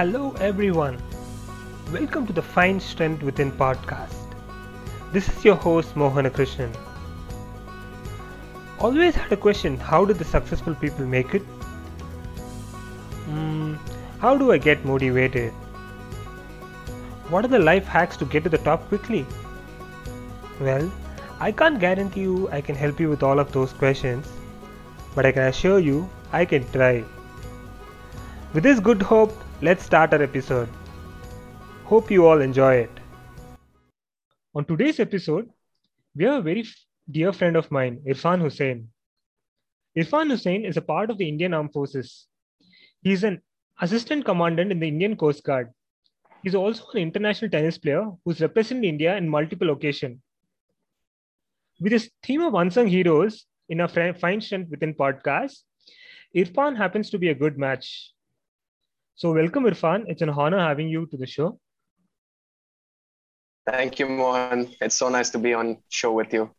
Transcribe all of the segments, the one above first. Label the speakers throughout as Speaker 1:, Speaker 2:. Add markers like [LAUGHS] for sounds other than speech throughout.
Speaker 1: Hello, everyone. Welcome to the Find Strength Within podcast. This is your host, Mohanakrishnan. Always had a question how do the successful people make it? Mm, how do I get motivated? What are the life hacks to get to the top quickly? Well, I can't guarantee you I can help you with all of those questions, but I can assure you I can try. With this good hope, let's start our episode. Hope you all enjoy it. On today's episode, we have a very dear friend of mine, Irfan Hussain. Irfan Hussain is a part of the Indian Armed Forces. He is an assistant commandant in the Indian Coast Guard. He is also an international tennis player who's represented India in multiple occasions. With his theme of unsung heroes in our Find Strength Within podcast, Irfan happens to be a good match. So, welcome, Irfan. It's an honor having you to the show.
Speaker 2: Thank you, Mohan. It's so nice to be on show with you.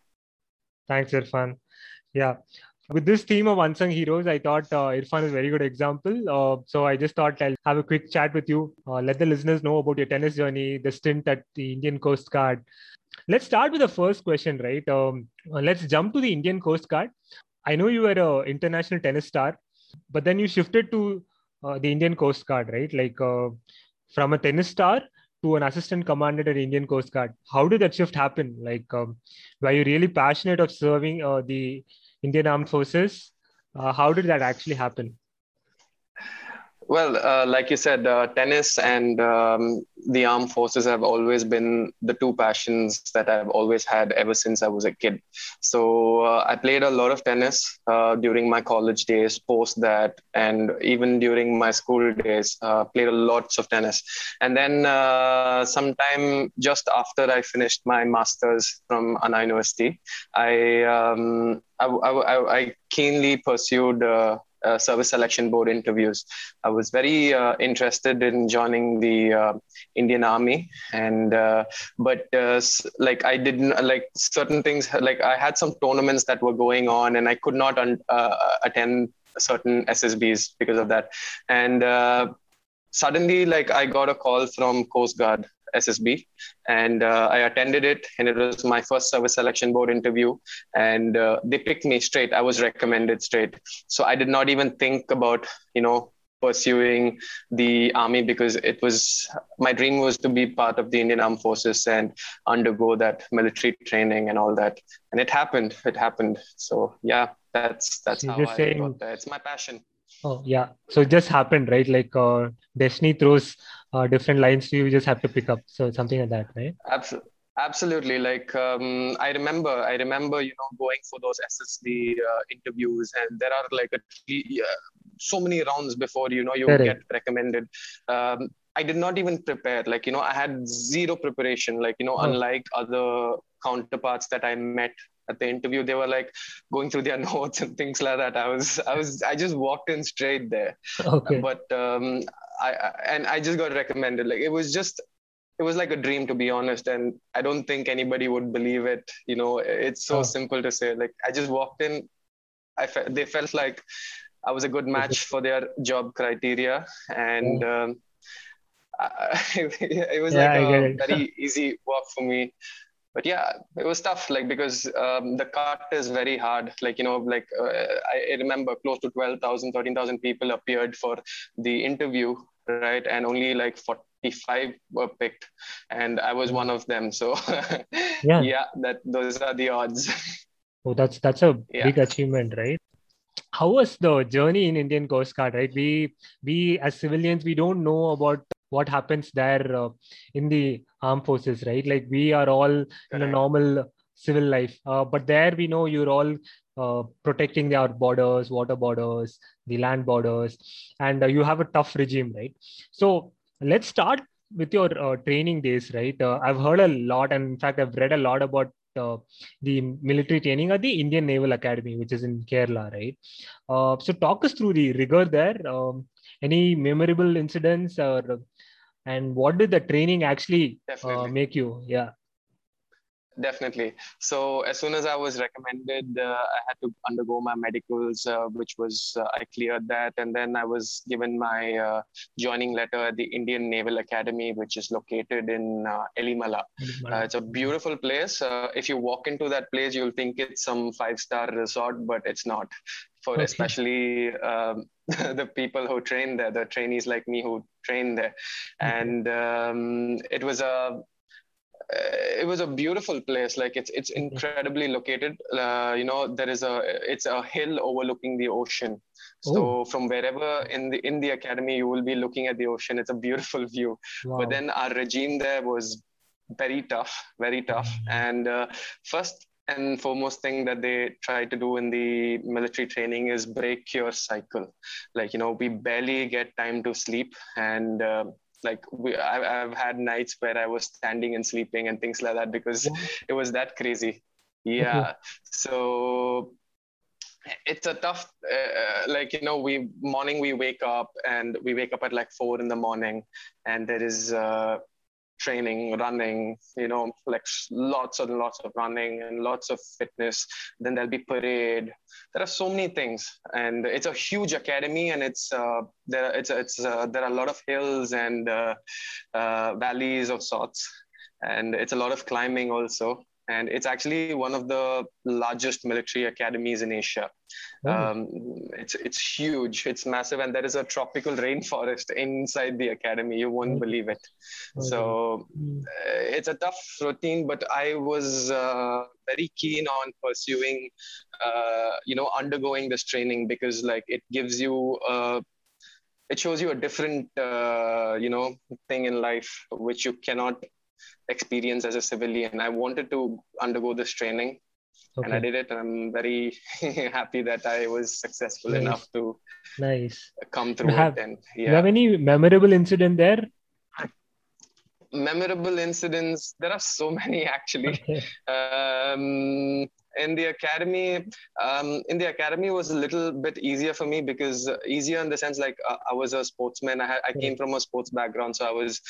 Speaker 1: Thanks, Irfan. Yeah. With this theme of unsung heroes, I thought uh, Irfan is a very good example. Uh, so I just thought I'll have a quick chat with you. Uh, let the listeners know about your tennis journey, the stint at the Indian Coast Guard. Let's start with the first question, right? Um, uh, let's jump to the Indian Coast Guard. I know you were an international tennis star, but then you shifted to uh, the Indian Coast Guard, right? Like uh, from a tennis star to an assistant commander at Indian Coast Guard. How did that shift happen? Like, um, were you really passionate of serving uh, the Indian Armed Forces? Uh, how did that actually happen?
Speaker 2: Well, uh, like you said, uh, tennis and um, the armed forces have always been the two passions that I've always had ever since I was a kid. So uh, I played a lot of tennis uh, during my college days, post that, and even during my school days, uh, played lots of tennis. And then uh, sometime just after I finished my master's from Anna University, I um, I, I, I, keenly pursued uh, uh, service selection board interviews. I was very uh, interested in joining the uh, Indian Army, and uh, but uh, like I didn't like certain things. Like I had some tournaments that were going on, and I could not un- uh, attend certain SSBs because of that. And suddenly, like I got a call from Coast Guard SSB, and uh, I attended it, and it was my first service selection board interview, and uh, they picked me straight. I was recommended straight, so I did not even think about you know pursuing the army because it was my dream was to be part of the Indian Armed Forces and undergo that military training and all that, and it happened. It happened. So yeah, that's that's how I saying... got there. It's my passion.
Speaker 1: Oh yeah, so it just happened, right? Like uh, destiny throws uh, different lines you, just have to pick up. So something like that, right?
Speaker 2: Absolutely. Absolutely. Like um, I remember, I remember, you know, going for those SSB uh, interviews, and there are like a, uh, so many rounds before you know you Correct. get recommended. Um, I did not even prepare. Like you know, I had zero preparation. Like you know, oh. unlike other counterparts that I met at the interview, they were like going through their [LAUGHS] notes and things like that. I was, I was, I just walked in straight there.
Speaker 1: Okay.
Speaker 2: But um, I, and I just got recommended. Like it was just it was like a dream to be honest. And i don't think anybody would believe it. You know it's so oh. simple to say. Like i just walked in. I fe- they felt like i was a good match for their job criteria. And um, [LAUGHS] I, it was yeah, like a very easy walk for me but yeah it was tough like because um, the cut is very hard like you know like uh, I, I remember close to 12000 13000 people appeared for the interview right? And only like 45 were picked, and I was one of them. So [LAUGHS] yeah, yeah, that those are the odds.
Speaker 1: Oh, that's that's a yeah. big achievement, right? How was the journey in Indian Coast Guard? Right, we we as civilians we don't know about what happens there uh, in the armed forces, right? Like we are all Correct. in a normal civil life, uh, but there we know you're all uh, protecting our borders, water borders, the land borders, and uh, you have a tough regime, right? So let's start with your uh, training days, right? Uh, I've heard a lot, and in fact, I've read a lot about uh, the military training at the Indian Naval Academy, which is in Kerala, right? so talk us through the rigor there. Um, any memorable incidents, or and what did the training actually make you? Yeah.
Speaker 2: definitely. So as soon as I was recommended, uh, I had to undergo my medicals, uh, which was uh, I cleared that, and then I was given my uh, joining letter at the Indian Naval Academy, which is located in uh, Ezhimala. Uh, it's a beautiful place. if you walk into that place, you'll think it's some five-star resort, but it's not. For okay. especially um, [LAUGHS] the people who train there, the trainees like me who train there, and um, it was a it was a beautiful place like it's it's mm-hmm. incredibly located uh, you know there is a it's a hill overlooking the ocean so Ooh. from wherever in the in the academy you will be looking at the ocean it's a beautiful view wow. but then our regime there was very tough very tough mm-hmm. and uh, first and foremost thing that they try to do in the military training is break your cycle. Like you know we barely get time to sleep and uh, like we I, have had nights where i was standing and sleeping and things like that because it was that crazy. Yeah. So it's a tough uh, like you know we morning we wake up and we wake up at like four in the morning and there is uh, training, running, you know, like lots and lots of running and lots of fitness. Then there'll be parade. There are so many things, and it's a huge academy, and it's uh, there. It's it's uh, there are a lot of hills and uh, uh valleys of sorts, and it's a lot of climbing also and it's actually one of the largest military academies in Asia. Oh. Um, it's it's huge, it's massive, and there is a tropical rainforest [LAUGHS] inside the academy. You won't oh. believe it. Oh. So uh, it's a tough routine, but I was uh, very keen on pursuing, uh, you know, undergoing this training because like it gives you. Uh, it shows you a different, uh, you know, thing in life which you cannot experience as a civilian. I wanted to undergo this training okay. and I did it. And I'm very [LAUGHS] happy that I was successful nice. enough to
Speaker 1: nice
Speaker 2: come through
Speaker 1: have,
Speaker 2: it. And
Speaker 1: yeah. you have any memorable incident there?
Speaker 2: Memorable incidents. There are so [LAUGHS] many actually. Okay. Um, in the academy um, in the academy was a little bit easier for me because uh, easier in the sense like uh, i was a sportsman. I, had, I came from a sports background so i was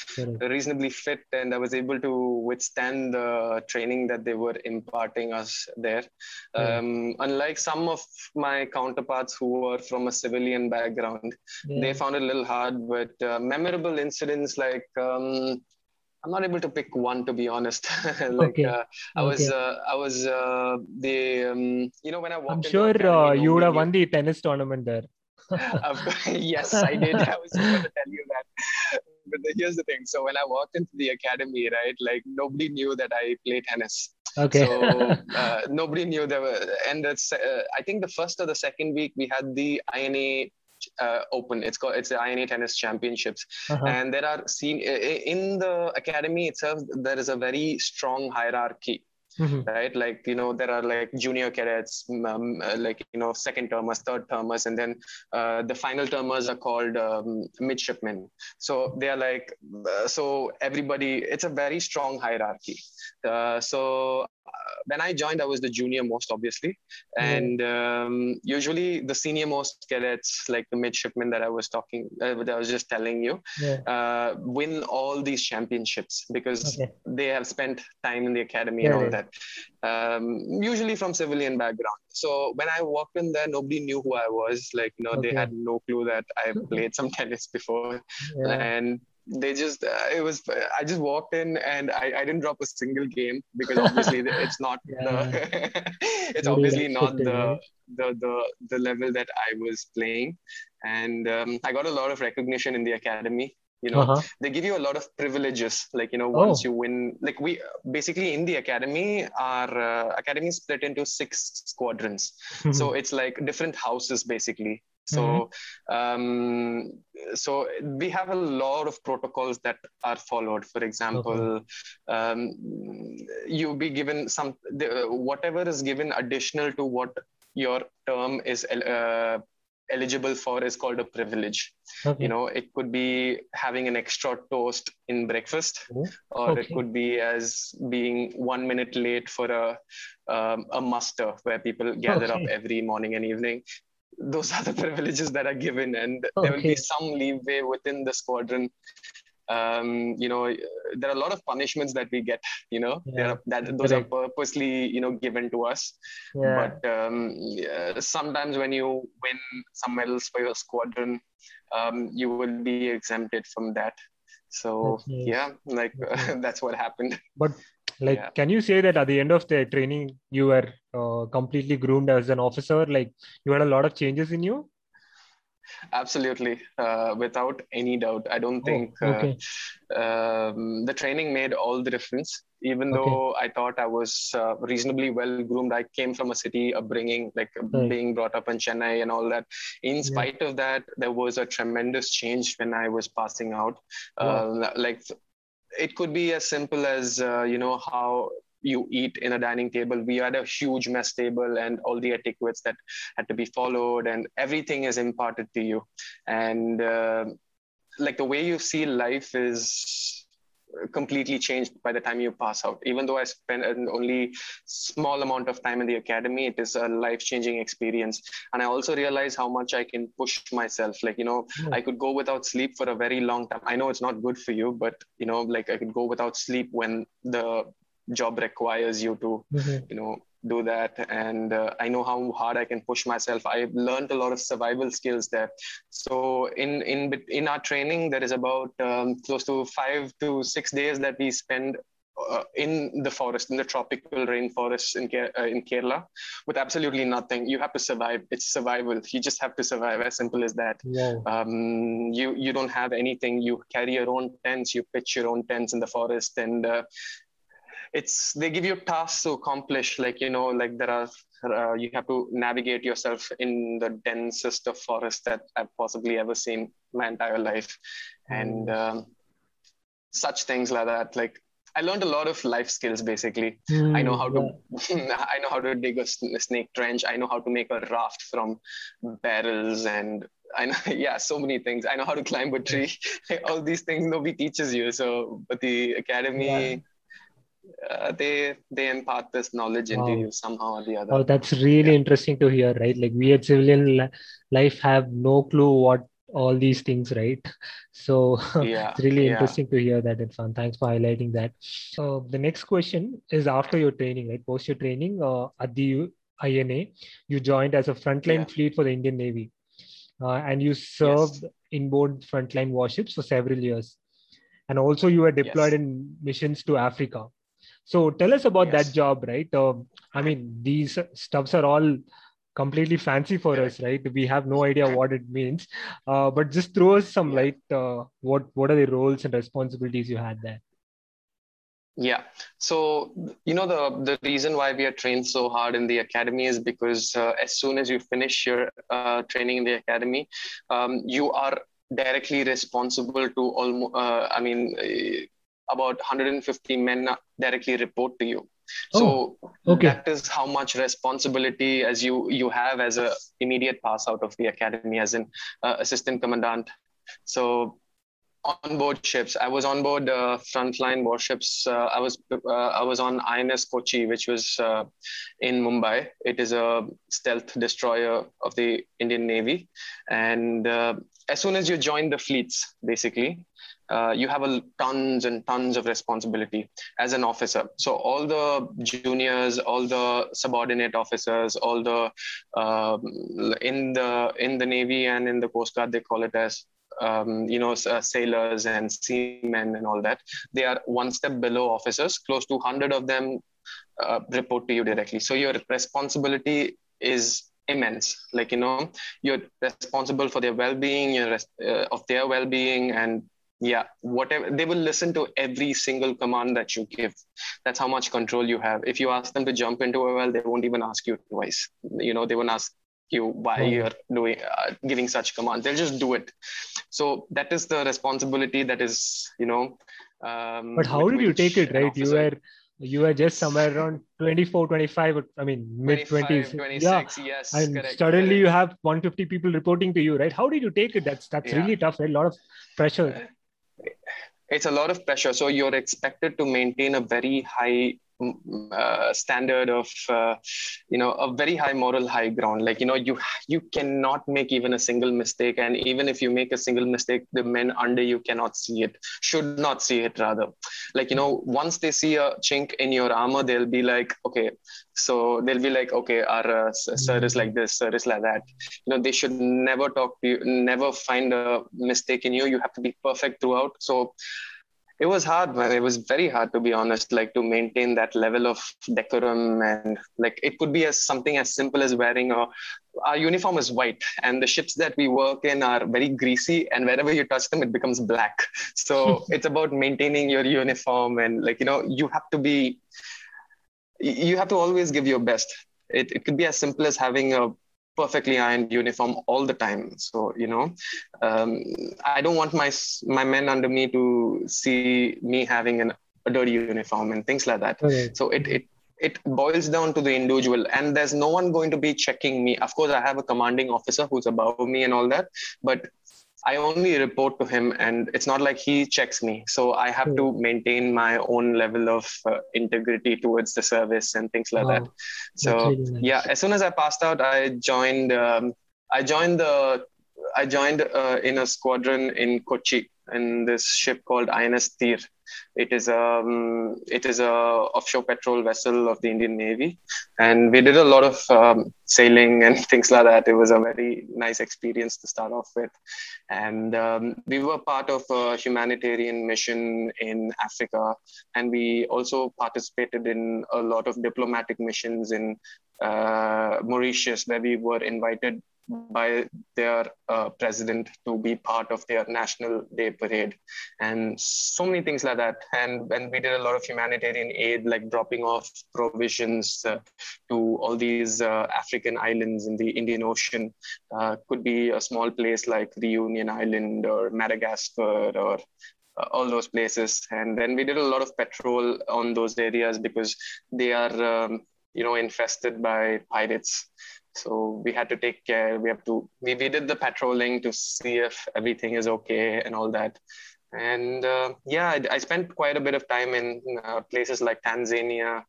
Speaker 2: reasonably fit and i was able to withstand the training that they were imparting us there. Um, unlike some of my counterparts who were from a civilian background they found it a little hard but uh, memorable incidents like um, I'm not able to pick one to be honest. [LAUGHS] like okay. uh, I was, okay. uh, I was uh, the um, you know when I walked.
Speaker 1: I'm sure uh, you would have won the tennis tournament there. [LAUGHS] [LAUGHS]
Speaker 2: yes, I did. I was going to tell you that. But here's the thing. So when I walked into the academy, right, like nobody knew that I play tennis.
Speaker 1: Okay.
Speaker 2: So uh, nobody knew there were, and that's, uh, I think the first or the second week we had the INA uh, open. It's called it's the INA Tennis Championships, uh-huh. and there are seen in the academy itself. There is a very strong hierarchy. Mm-hmm. right like you know there are like junior cadets um, uh, like you know second termers third termers and then uh, the final termers are called um, midshipmen so they are like uh, so everybody it's a very strong hierarchy uh, so when I joined, I was the junior most, obviously, and um, usually the senior most cadets, like the midshipmen that I was talking, uh, that I was just telling you, yeah. uh, win all these championships because okay. they have spent time in the academy yeah, and all yeah. that. Um, usually from civilian background. So when I walked in there, nobody knew who I was. Like, you know, okay. they had no clue that I [LAUGHS] played some tennis before, and they just uh, it was i just walked in and I, I didn't drop a single game because obviously it's not [LAUGHS] yeah. [LAUGHS] the it's obviously not the, the the the level that i was playing and um, i got a lot of recognition in the academy you know uh-huh. they give you a lot of privileges like you know once oh. you win like we basically in the academy our uh, academy is split into six squadrons [LAUGHS] so it's like different houses basically so, mm-hmm. um, so we have a lot of protocols that are followed. For example, um, you be given some the, whatever is given additional to what your term is uh, eligible for is called a privilege. Okay. You know, it could be having an extra toast in breakfast, oh, or okay. it could be as being one minute late for a um, a muster where people gather okay. up every morning and evening those are the [LAUGHS] privileges that are given and okay. there will be some leeway within the squadron um, you know there are a lot of punishments that we get you know
Speaker 1: Yeah,
Speaker 2: are, that those are purposely you know given to us
Speaker 1: Yeah.
Speaker 2: but um, yeah, sometimes when you win some medals for your squadron um, you will be exempted from that so
Speaker 1: nice.
Speaker 2: yeah like
Speaker 1: Okay. [LAUGHS]
Speaker 2: that's what happened
Speaker 1: But like,
Speaker 2: Yeah.
Speaker 1: can you say that at the end of the training, you were uh, completely groomed as an officer? Like, you had a lot of changes in you?
Speaker 2: absolutely uh, without any doubt i don't
Speaker 1: Oh,
Speaker 2: think uh, um, the training made all the difference even
Speaker 1: Okay.
Speaker 2: though i thought i was uh, reasonably well groomed i came from a city upbringing like
Speaker 1: Right.
Speaker 2: being brought up in chennai and all that in
Speaker 1: Yeah.
Speaker 2: spite of that there was a tremendous change when i was passing out
Speaker 1: Wow.
Speaker 2: uh, like it could be as simple as uh, you know how you eat in a dining table. We had a huge mess table and all the etiquettes that had to be followed and everything is imparted to you. And uh, like the way you see life is completely changed by the time you pass out even though i spent an only small amount of time in the academy it is a life changing experience and i also realize how much i can push myself like you know
Speaker 1: Yeah.
Speaker 2: i could go without sleep for a very long time i know it's not good for you but you know like i could go without sleep when the job requires you to
Speaker 1: Mhm.
Speaker 2: you know do that. And uh, i know how hard i can push myself. I learned a lot of survival skills there. So in in in our training there is about um, close to 5 to 6 days that we spend uh, in the forest in the tropical rainforest in Ke- uh, in kerala with absolutely nothing. You have to survive. It's survival. You just have to survive. As simple as that.
Speaker 1: Wow.
Speaker 2: um, you you don't have anything. You carry your own tents. You pitch your own tents in the forest. And uh, it's they give you tasks to accomplish like you know like there are uh, you have to navigate yourself in the densest of forests that i've possibly ever seen my entire life and um, such things like that like i learned a lot of life skills basically I know
Speaker 1: Mm,
Speaker 2: how to [LAUGHS] I know how to dig a snake trench. I know how to make a raft from barrels and I know [LAUGHS] yeah so many things. I know how to climb a tree. [LAUGHS] All these things nobody teaches you. So but the academy uh, they they impart this knowledge into
Speaker 1: Wow.
Speaker 2: you somehow or the other.
Speaker 1: Oh, that's really
Speaker 2: Yeah.
Speaker 1: interesting to hear, right? Like we at civilian life have no clue what all these things, right? [LAUGHS] So
Speaker 2: yeah.
Speaker 1: it's really
Speaker 2: yeah.
Speaker 1: interesting to hear that, Irfan. Thanks for highlighting that. So the next question is after your training, right? Post your training uh, at the INA, you joined as a frontline fleet for the Indian Navy, uh, and you served inboard frontline warships for several years, and also you were deployed
Speaker 2: Yes.
Speaker 1: in missions to Africa. So tell us about that job, right? Um, I mean, these stuffs are all completely fancy for us, right? We have no idea what it means. Uh, but just throw us some light. Uh, what what are the roles and responsibilities you had there?
Speaker 2: Yeah. So, you know, the, the reason why we are trained so hard in the academy is because uh, as soon as you finish your uh, training in the academy, um, you are directly responsible to almost, uh, I mean, uh, about 150 men directly report to you. So
Speaker 1: okay.
Speaker 2: that is how much responsibility as you you have as a immediate pass out of the academy as an uh, assistant commandant. So on board ships. I was on board uh, frontline warships. Uh, I was uh, I was on INS Kochi, which was uh, in Mumbai. It is a stealth destroyer of the Indian Navy, and uh, as soon as you join the fleets, basically. Uh, you have a tons and tons of responsibility as an officer. So all the juniors, all the subordinate officers, all the um, in the in the navy and in the coast guard, they call it as um, you know, uh, sailors and seamen and all that. They are one step below officers. Close to 100 of them uh, report to you directly. So your responsibility is immense. Like, you know, you're responsible for their well-being, you're res- uh, of their well-being and yeah, whatever they will listen to every single command that you give. That's how much control you have. If you ask them to jump into a well, they won't even ask you twice. You know, they won't ask you why you're doing uh, giving such commands they'll just do it so that is the responsibility that is you know um,
Speaker 1: But how did you take it, right? You were you were just somewhere around 24, 25, I mean mid 20s
Speaker 2: 26 yes
Speaker 1: and
Speaker 2: correct,
Speaker 1: suddenly
Speaker 2: correct.
Speaker 1: you have 150 people reporting to you, right? How did you take it? That's that's
Speaker 2: Yeah.
Speaker 1: really tough, right? A lot of pressure.
Speaker 2: It's a lot of pressure. So you're expected to maintain a very high uh, standard of uh, you know a very high moral high ground. Like you know you you cannot make even a single mistake. And even if you make a single mistake the men under you cannot see it should not see it rather. Like you know once they see a chink in your armor they'll be like okay. So they'll be like okay our uh, sir is like this sir is like that. You know they should never talk to you never find a mistake in you. You have to be perfect throughout. So it was hard man. It was very hard to be honest like to maintain that level of decorum and like it could be as something as simple as wearing a our uniform is white and the ships that we work in are very greasy and wherever you touch them it becomes black. [LAUGHS] So [LAUGHS] it's about maintaining your uniform and like you know you have to be you have to always give your best. It, it could be as simple as having a perfectly ironed uniform all the time. So you know um, i don't want my my men under me to see me having an, a dirty uniform and things like that. Okay. so it, it it boils down to the individual. And there's no one going to be checking me. Of course i have a commanding officer who's above me and all that. But I only report to him, and it's not like he checks me. So I have to hmm. maintain my own level of uh, integrity towards the service and things like wow. that. So really nice. yeah, as soon as I passed out, I joined. Um, I joined the. I joined uh, in a squadron in Kochi in this ship called INS Tir. It is a um, it is a offshore patrol vessel of the Indian Navy, and we did a lot of um, sailing and [LAUGHS] things like that. It was a very nice experience to start off with, and um, we were part of a humanitarian mission in Africa, and we also participated in a lot of diplomatic missions in uh, Mauritius, where we were invited by their uh, president to be part of their national day parade and so many things like that. And when we did a lot of humanitarian aid like dropping off provisions uh, to all these uh, african islands in the indian ocean uh, could be a small place like reunion island or madagascar or uh, all those places. And then we did a lot of patrol on those areas because they are um, you know infested by pirates so we had to take care we have to we, we did the patrolling to see if everything is okay and all that. And uh, yeah I, I, spent quite a bit of time in uh, places like tanzania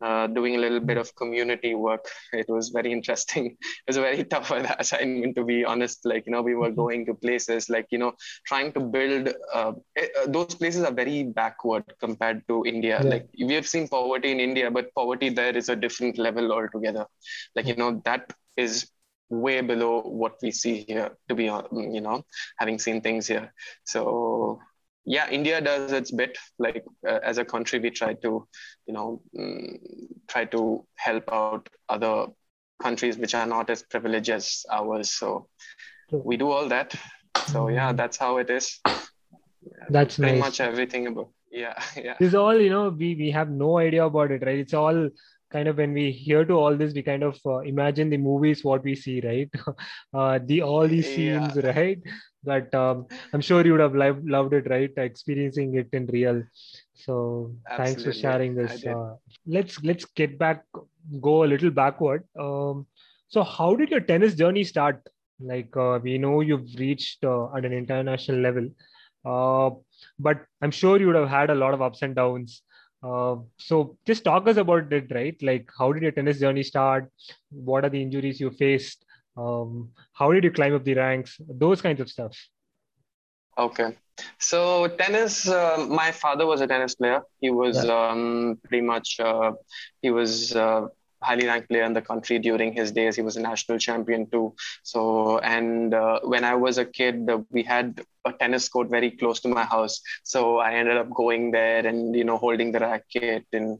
Speaker 2: uh, doing a little bit of community work. [LAUGHS] It was very interesting. [LAUGHS] It was a very [LAUGHS] tough assignment, to be honest. Like, you know, we were mm-hmm. going to places like, you know, trying to build, uh, it, uh, those places are very backward compared to India. Yeah. Like, we have seen poverty in India, but poverty there is a different level altogether. Like, you know, that is way below what we see here, to be, you know, having seen things here. So, yeah, India does its bit. Like uh, as a country, we try to, you know, um, try to help out other countries which are not as privileged as ours. So we do all that. So yeah, mm-hmm. that's how it is.
Speaker 1: That's
Speaker 2: pretty
Speaker 1: nice.
Speaker 2: much everything about yeah [LAUGHS] yeah.
Speaker 1: This all you know we we have no idea about it, right? It's all kind of when we hear to all this we kind of uh, imagine the movies what we see right? [LAUGHS] Uh, the all these scenes yeah. right? But um, i'm sure you would have loved, loved it right? Experiencing it in real. So Absolutely. thanks for sharing this uh, let's let's get back go a little backward. Um, so how did your tennis journey start? Like uh, we know you've reached uh, at an international level. Uh, but i'm sure you would have had a lot of ups and downs uh, so just talk us about it, right? Like, how did your tennis journey start? What are the injuries you faced? Um, how did you climb up the ranks? Those kinds of stuff.
Speaker 2: Okay. So tennis, uh, my father was a tennis player. He was yeah. um, pretty much, uh, he was uh, highly ranked player in the country during his days. He was a national champion too. So, and uh, when I was a kid, uh, we had a tennis court very close to my house. So I ended up going there and, you know, holding the racket and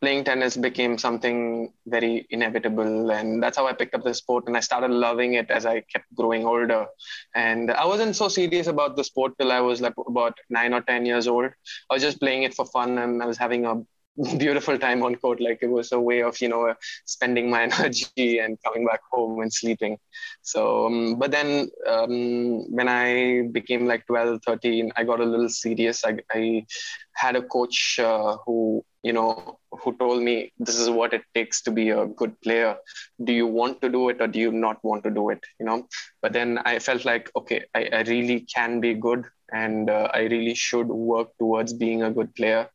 Speaker 2: playing tennis became something very inevitable. And that's how I picked up the sport. And I started loving it as I kept growing older. And I wasn't so serious about the sport till I was like about nine or 10 years old. I was just playing it for fun and I was having a [LAUGHS] beautiful time on court. Like it was a way of you know spending my [LAUGHS] energy and coming back home and sleeping. So um, but then um, when i became like 12 13 i got a little serious. I, I had a coach uh, who you know who told me this is what it takes to be a good player. Do you want to do it or do you not want to do it? You know? But then i felt like okay i, I really can be good and uh, I really should work towards being a good player.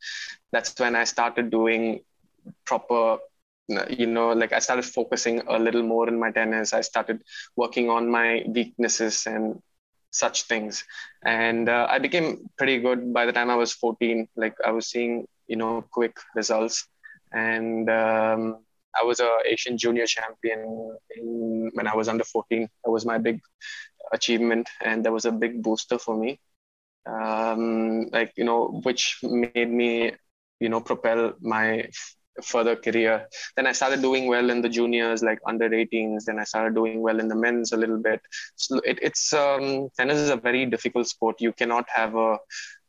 Speaker 2: That's when I started doing proper you know like i started focusing a little more in my tennis. I started working on my weaknesses and such things. And uh, i became pretty good by the time i was 14 like i was seeing you know quick results. And um, i was a asian junior champion in, when i was under 14 that was my big achievement and that was a big booster for me um, like you know which made me you know propel my further career. Then I started doing well in the juniors, like under 18s. Then I started doing well in the men's a little bit. So it, it's um, tennis is a very difficult sport. You cannot have a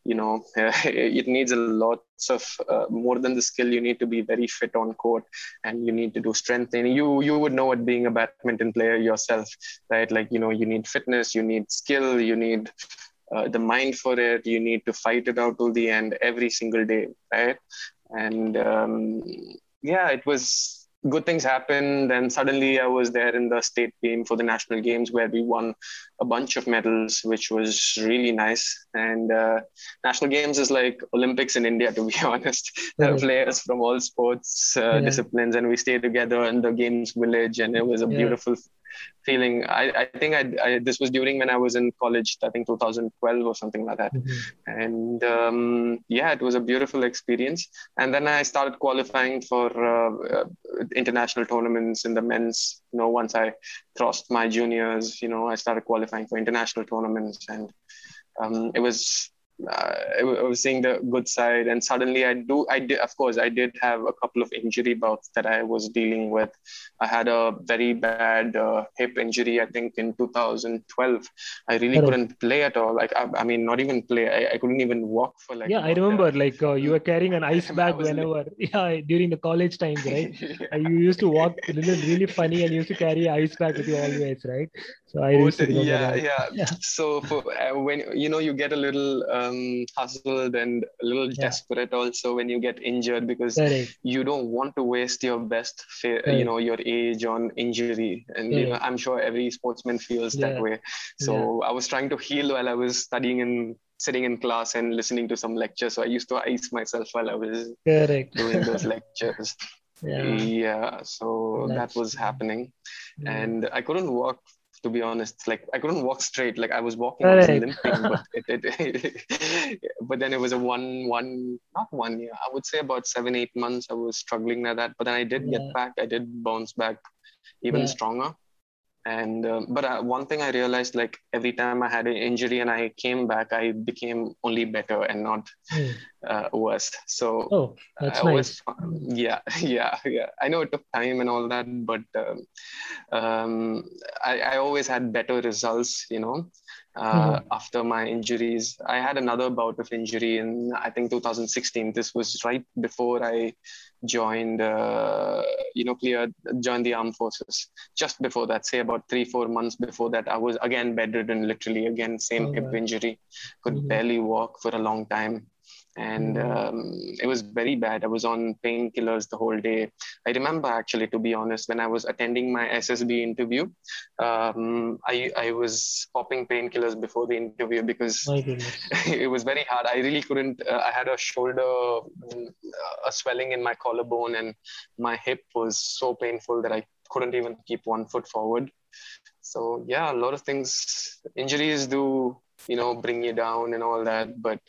Speaker 2: you know [LAUGHS] it needs a lots of uh, more than the skill you need to be very fit on court and you need to do strength training you you would know it being a badminton player yourself right like you know you need fitness you need skill you need uh, the mind for it you need to fight it out till the end every single day right and um, yeah, it was good things happened. Then suddenly I was there in the state team for the national games where we won a bunch of medals, which was really nice. And uh, national games is like Olympics in India, to be [LAUGHS] honest. There are players from all sports uh, yeah. disciplines, and we stay together in the games village, and it was a yeah. beautiful feeling. I, I think I, I, this was during when I was in college, I think 2012 or something like that. Mm-hmm. And um, yeah, it was a beautiful experience. And then I started qualifying for uh, uh, international tournaments in the men's. You know, once I crossed my juniors, you know, I started qualifying for international tournaments, and um, it was uh, I was seeing the good side, and suddenly I do. I did, of course, I did have a couple of injury bouts that I was dealing with. I had a very bad uh, hip injury. I think in 2012, I really couldn't play at all. Like I, I mean, not even play. I, I, couldn't even walk for like.
Speaker 1: Yeah, I remember. Like uh, you were carrying an ice [LAUGHS] bag whenever. [LAUGHS] Yeah, during the college times, right? [LAUGHS] yeah. You used to walk little really funny, and you used to carry ice bag with you always, right?
Speaker 2: So I to yeah, yeah, [LAUGHS] yeah, So for, uh, when you know you get a little um, hustled and a little yeah. desperate also when you get injured because Correct. you don't want to waste your best, fa- you know, your age on injury, and you know, I'm sure every sportsman feels yeah. that way. So I was trying to heal while I was studying in sitting in class and listening to some lectures. So I used to ice myself while I was Correct. doing those [LAUGHS] lectures. Yeah. yeah. So That's... that was happening. And I couldn't walk to be honest like i couldn't walk straight like i was walking I was limping but [LAUGHS] it, it, [LAUGHS] but then it was a one one not one year i would say about seven eight months i was struggling at that but then i did yeah. get back i did bounce back even yeah. stronger and uh, but uh, one thing i realized like every time i had an injury and i came back i became only better and not mm. uh, worse. So
Speaker 1: oh that's I nice.
Speaker 2: always, yeah [LAUGHS] yeah yeah. I know it took time and all that but um, um, I, I always had better results you know mm-hmm. after my injuries. I had another bout of injury in i think 2016 this was right before i joined, uh, you know, cleared, joined the armed forces. Just before that, say about three, four months before that, I was again bedridden, literally again, same oh, hip injury, could mm-hmm. barely walk for a long time and um, it was very bad. I was on painkillers the whole day. I remember actually, to be honest, when I was attending my SSB interview, um, I I was popping painkillers before the interview because [LAUGHS] it was very hard. I really couldn't. Uh, I had a shoulder, a swelling in my collarbone, and my hip was so painful that I couldn't even keep one foot forward. So yeah, a lot of things, injuries do you know bring you down and all that, but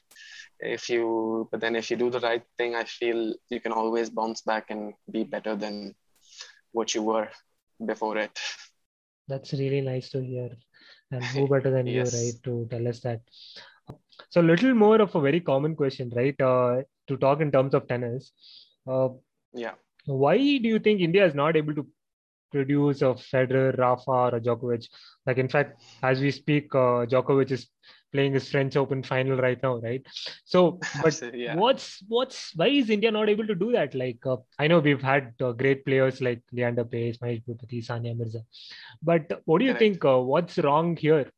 Speaker 2: if you but then if you do the right thing i feel you can always bounce back and be better than what you were before it.
Speaker 1: That's really nice to hear. And [LAUGHS] who better than yes. you right to tell us that? So a little more of a very common question right uh, to talk in terms of tennis. Uh,
Speaker 2: yeah.
Speaker 1: why do you think india is not able to produce a Federer, Rafa, or a Djokovic. Like in fact, as we speak, uh, Djokovic is playing his French Open final right now, right? So, [LAUGHS] but yeah. what's what's why is India not able to do that? Like uh, I know we've had uh, great players like Leander Paes, Mahesh Bhupathi, Sania Mirza, but what do you Correct. think? Uh, what's wrong here?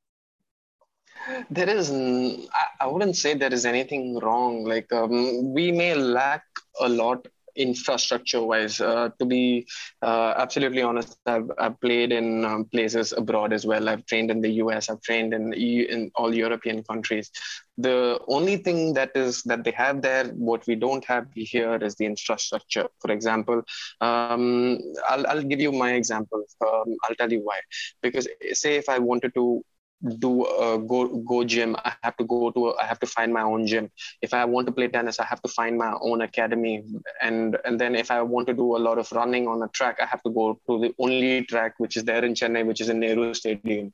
Speaker 2: There is, I, I wouldn't say there is anything wrong. Like um, we may lack a lot infrastructure wise uh, to be uh, absolutely honest I've, I've played in um, places abroad as well. I've trained in the us i've trained in in all european countries. The only thing that is that they have there what we don't have here is the infrastructure. For example um, I'll, I'll give you my example. Um, i'll tell you why. Because say if i wanted to do uh, go go gym. I have to go to i have to find my own gym. If i want to play tennis i have to find my own academy. And and then if i want to do a lot of running on a track i have to go to the only track which is there in chennai which is in nehru stadium.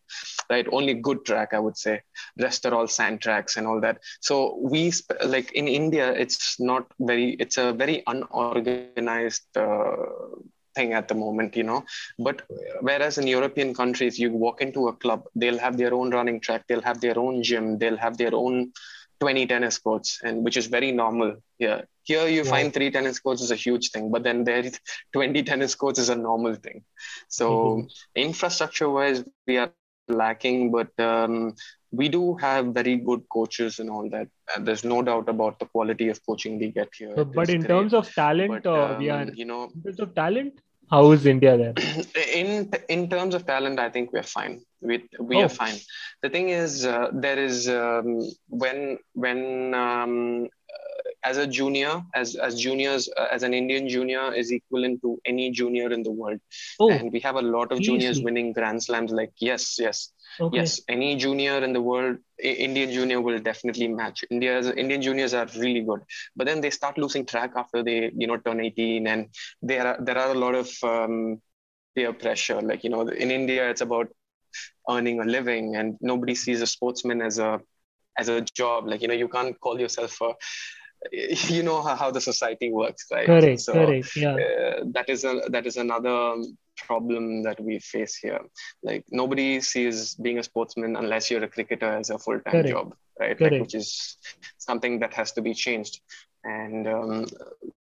Speaker 2: Right? Only good track i would say. Rest are all sand tracks and all that. So we sp- like in india it's not very it's a very unorganized uh, thing at the moment, you know. But whereas in European countries, you walk into a club, they'll have their own running track, they'll have their own gym, they'll have their own 20 tennis courts, and which is very normal here. Here you yeah. find three tennis courts is a huge thing, but then there [LAUGHS] 20 tennis courts is a normal thing. So mm-hmm. infrastructure wise, we are lacking, but um, we do have very good coaches and all that. And there's no doubt about the quality of coaching we get here.
Speaker 1: but in great. terms of talent, but, um, uh, we are you know in terms of talent, how is India there? [CLEARS THROAT]
Speaker 2: In in terms of talent, I think we're fine. We we oh. are fine. The thing is, uh, there is um, when when um, as a junior, as as juniors, uh, as an Indian junior is equivalent to any junior in the world, oh. and we have a lot of juniors Easy. winning Grand Slams. Like yes, yes, Okay. Yes, any junior in the world, Indian junior will definitely match. India's Indian juniors are really good, but then they start losing track after they you know turn 18, and there are there are a lot of um, peer pressure. Like you know, in India, it's about earning a living, and nobody sees a sportsman as a as a job. Like you know, you can't call yourself a [LAUGHS] you know how, the society works right?
Speaker 1: Correct so correct yeah. uh,
Speaker 2: that is a that is another problem that we face here. Like nobody sees being a sportsman unless you're a cricketer as a full-time correct. job right? Like, which is something that has to be changed. And um,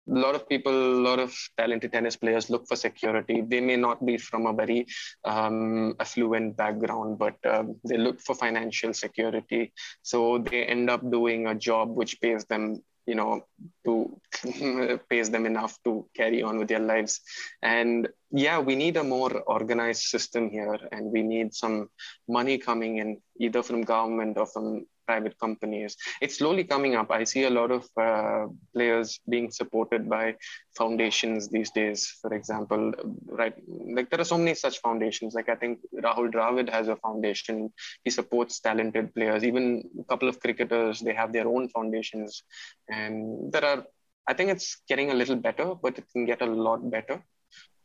Speaker 2: a lot of people a lot of talented tennis players look for security. They may not be from a very um, affluent background but um, they look for financial security. So they end up doing a job which pays them you know to [LAUGHS] pays them enough to carry on with their lives. And yeah we need a more organized system here and we need some money coming in either from government or from private companies. It's slowly coming up. I see a lot of uh, players being supported by foundations these days. For example, right, like there are so many such foundations. Like I think Rahul Dravid has a foundation. He supports talented players. Even a couple of cricketers, they have their own foundations, and there are. I think it's getting a little better, but it can get a lot better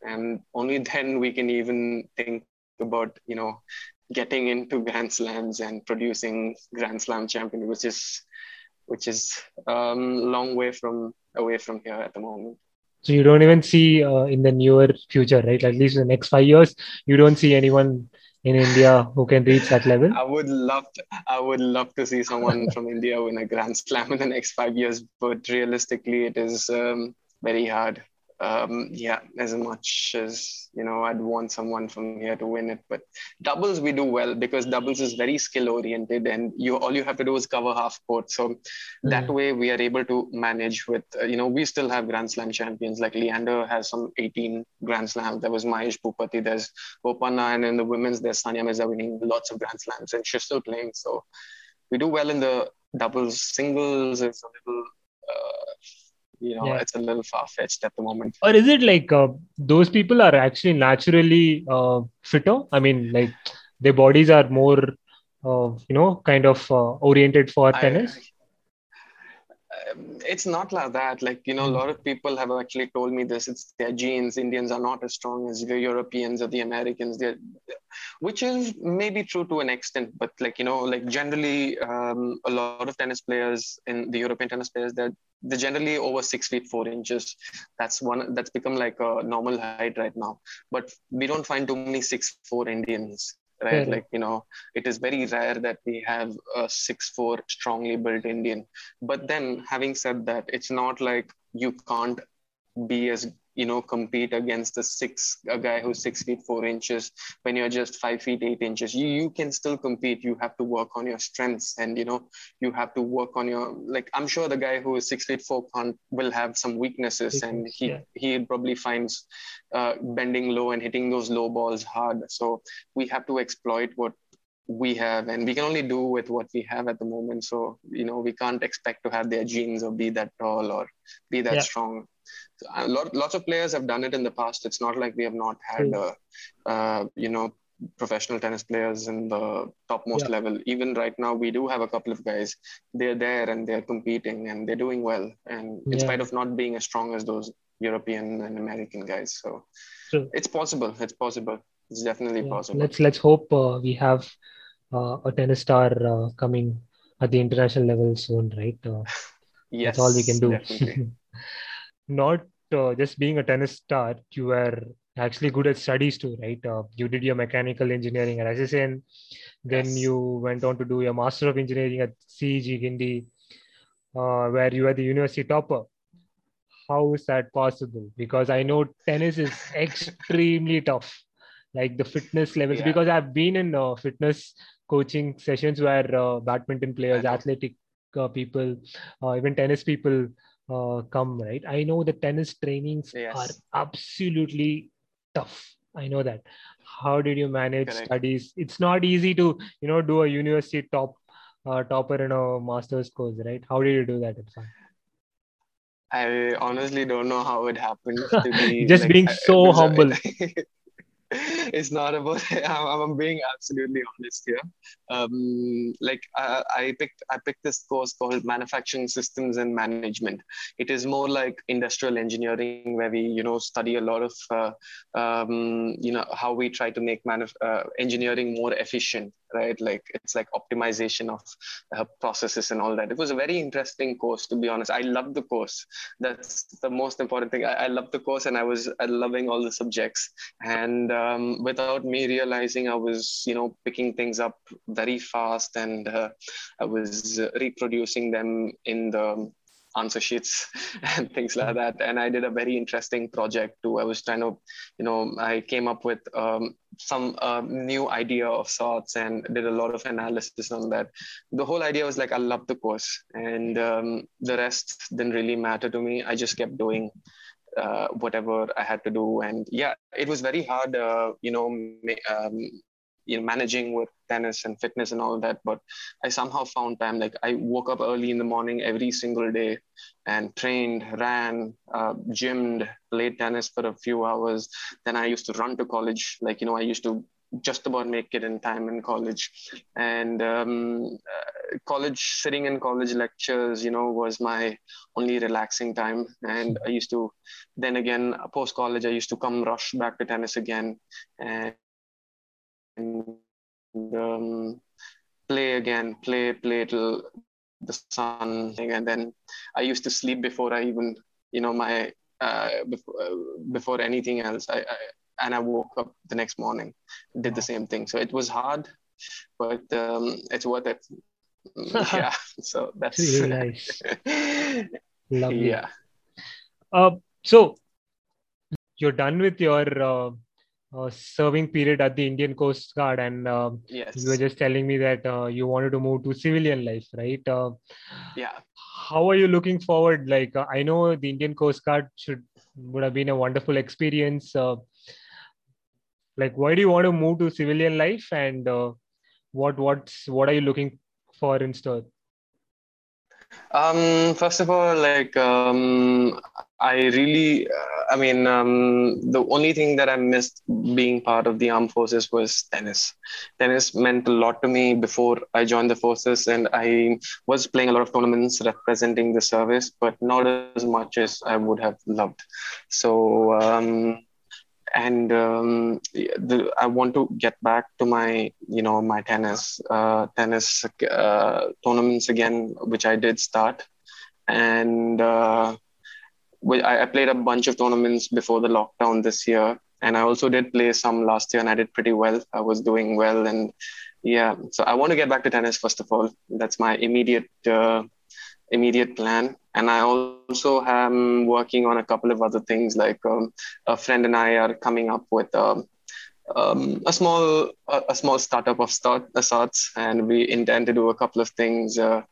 Speaker 2: and only [LAUGHS] then we can even think about you know getting into Grand Slams and producing Grand Slam champion, which is which is um, long way from away from here at the moment.
Speaker 1: So you don't even see uh, in the newer future, right? At least in the next five years, you don't see anyone in India who can reach that level.
Speaker 2: I would love, to, I would love to see someone from India win a Grand Slam in the next five years, but realistically, it is um, very hard um, yeah, as much as you know, I'd want someone from here to win it. But doubles we do well because doubles is very skill oriented, and you all you have to do is cover half court. So mm-hmm. that way we are able to manage with. Uh, you know, we still have Grand Slam champions like Leander has some 18 Grand Slams. There was Mahesh Bhupathi. There's Bopanna, and in the women's there's Sania Mirza winning lots of Grand Slams, and she's still playing. So we do well in the doubles. Singles is a little. Uh, you know yeah. it's a little far-fetched at the moment.
Speaker 1: Or is it like uh, those people are actually naturally uh, fitter? I mean like their bodies are more uh, you know kind of uh, oriented for I, tennis?
Speaker 2: um, it's not like that. Like you know a hmm. lot of people have actually told me this. It's their genes. Indians are not as strong as the europeans or the americans. They're which is maybe true to an extent but like you know like generally um, a lot of tennis players in the european tennis players they're they're generally over six feet four inches. That's one that's become like a normal height right now. But we don't find too many six four Indians, right? Mm-hmm. Like you know, it is very rare that we have a six four strongly built Indian. But then, having said that, it's not like you can't be as you know compete against the six a guy who's six feet four inches when you're just five feet eight inches. You you can still compete. You have to work on your strengths and you know you have to work on your like i'm sure the guy who is six feet four can't will have some weaknesses and he yeah. he probably finds uh, bending low and hitting those low balls hard. So we have to exploit what we have and we can only do with what we have at the moment. So you know we can't expect to have their genes or be that tall or be that yeah. strong a lot, lots of players have done it in the past it's not like we have not had mm. uh, you know professional tennis players in the topmost yeah. level even right now we do have a couple of guys they're there and they're competing and they're doing well and in yeah. spite of not being as strong as those european and american guys so it's possible it's possible it's definitely yeah. possible
Speaker 3: let's let's hope uh, we have uh, a tennis star uh, coming at the international level soon, right? Uh, [LAUGHS]
Speaker 2: yes,
Speaker 3: that's all we can do. [LAUGHS]
Speaker 1: Not just being a tennis star, you were actually good at studies too, right? Uh, you did your mechanical engineering at SSN, then yes. you went on to do your Master of Engineering at CEG Guindy, uh, where you were the university topper. How is that possible? Because I know tennis is [LAUGHS] extremely tough, like the fitness levels. Yeah. Because I've been in uh, fitness coaching sessions where uh, badminton players, athletic uh, people, uh, even tennis people uh, come, right? I know the tennis trainings yes. are absolutely tough. I know that. How did you manage Correct. studies? It's not easy to, you know, do a university top uh, topper in a master's course, right? How did you do that?
Speaker 2: I honestly don't know how it happened to be [LAUGHS]
Speaker 1: just like, being so humble. [LAUGHS] [LAUGHS]
Speaker 2: it's not about [LAUGHS] I'm, I'm being absolutely honest here. Um, like I, I, picked i picked this course called manufacturing systems and management. It is more like industrial engineering where we you know study a lot of uh, um, you know how we try to make manuf- uh, engineering more efficient right? Like it's like optimization of uh, processes and all that. It was a very interesting course to be honest. I loved the course. That's the most important thing. I, I loved the course and i was uh, loving all the subjects. And um, without me realizing i was you know picking things up very fast and uh, i was reproducing them in the answer sheets [LAUGHS] and things like that. And i did a very interesting project too. I was trying to you know i came up with um, some uh, new idea of sorts and did a lot of analysis on that. The whole idea was like i love the course and um, the rest didn't really matter to me. I just kept doing uh, whatever I had to do. And yeah, it was very hard, uh, you know, um, you know, managing with tennis and fitness and all that. But I somehow found time. Like I woke up early in the morning every single day and trained, ran, uh, gymmed, played tennis for a few hours. Then I used to run to college. Like you know, I used to just about make it in time in college and um, uh, college sitting in college lectures you know was my only relaxing time and i used to then again post college i used to come rush back to tennis again and um, play again play play till the sun and then i used to sleep before i even you know my uh, before, uh, before anything else I, I and I woke up the next morning, did the same thing. So it was hard, but um, it's worth it. [LAUGHS] yeah. So that's
Speaker 3: really nice. [LAUGHS] Lovely.
Speaker 2: Yeah.
Speaker 1: Uh, so you're done with your uh, serving period at the Indian Coast Guard, and uh,
Speaker 2: yes.
Speaker 1: you were just telling me that uh, you wanted to move to civilian life, right? Uh,
Speaker 2: yeah.
Speaker 1: How are you looking forward? Like, uh, I know the Indian Coast Guard should would have been a wonderful experience. Uh, like why do you want to move to civilian life and uh, what what's what are you looking for in store
Speaker 2: um first of all like um i really uh, i mean um the only thing that i missed being part of the armed forces was tennis. Tennis meant a lot to me before i joined the forces and i was playing a lot of tournaments representing the service but not as much as i would have loved. So um and um, the, I want to get back to my you know my tennis uh, tennis uh, tournaments again, which I did start, and uh, I, I played a bunch of tournaments before the lockdown this year, and I also did play some last year, and I did pretty well. I was doing well, and yeah, so I want to get back to tennis first of all. That's my immediate uh, immediate plan and I also am working on a couple of other things. Like um, a friend and I are coming up with um, um, a small a, a, small startup of start, sorts, and we intend to do a couple of things. Uh,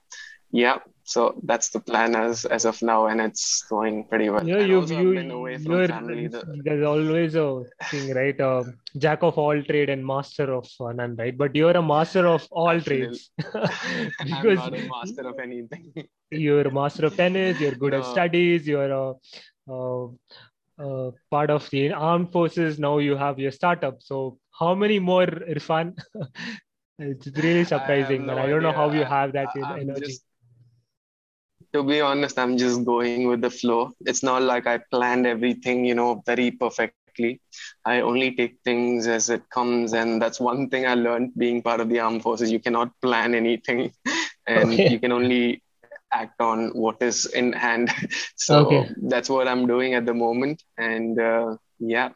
Speaker 2: yeah, so that's the plan as as of now, and it's going pretty well.
Speaker 1: Yeah, you've you, been away from family. The... There's always a thing, right? Uh, jack of all trade and master of none, right? But you're a master of all trades. [LAUGHS]
Speaker 2: because I'm not a master of anything. [LAUGHS]
Speaker 1: you're a master of tennis. You're good no. at studies. You're a uh, uh, part of the armed forces. Now you have your startup. So how many more, Irfan? [LAUGHS] it's really surprising, I no and I don't know how you have that I, energy. Just,
Speaker 2: to be honest, I'm just going with the flow. It's not like I planned everything, you know, very perfectly. I only take things as it comes, and that's one thing I learned being part of the armed forces. You cannot plan anything, [LAUGHS] and okay. you can only act on what is in hand. [LAUGHS] so okay. that's what I'm doing at the moment. And uh, yeah,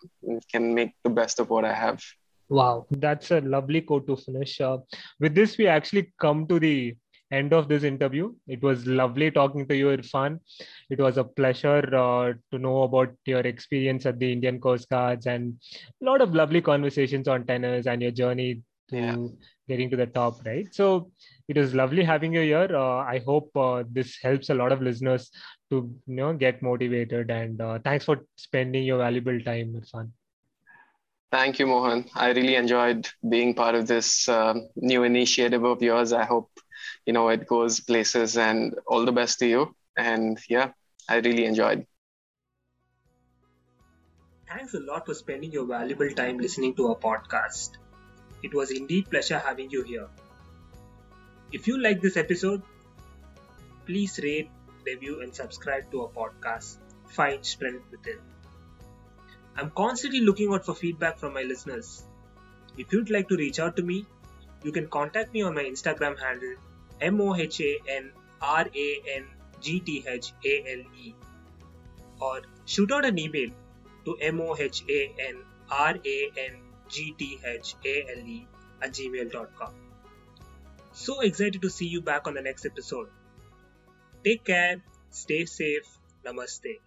Speaker 2: can make the best of what I have.
Speaker 1: Wow, that's a lovely quote to finish. Uh, with this, we actually come to the end of this interview. It was lovely talking to you, Irfan. It was a pleasure uh, to know about your experience at the Indian Coast Guards and a lot of lovely conversations on tennis and your journey to yeah. getting to the top, right? So it was lovely having you here. Uh, I hope uh, this helps a lot of listeners to you know get motivated. And uh, thanks for spending your valuable time, Irfan.
Speaker 2: Thank you, Mohan. I really enjoyed being part of this um, new initiative of yours. I hope you know it goes places, and all the best to you. And yeah, I really enjoyed.
Speaker 4: Thanks a lot for spending your valuable time listening to our podcast. It was indeed pleasure having you here. If you like this episode, please rate, review, and subscribe to our podcast, Find Strength Within. I'm constantly looking out for feedback from my listeners. If you'd like to reach out to me, you can contact me on my Instagram handle M O H A N R A N G T H A L E or shoot out an email to M O H A N R A N G T H A L E at gmail.com. So excited to see you back on the next episode. Take care, stay safe, namaste.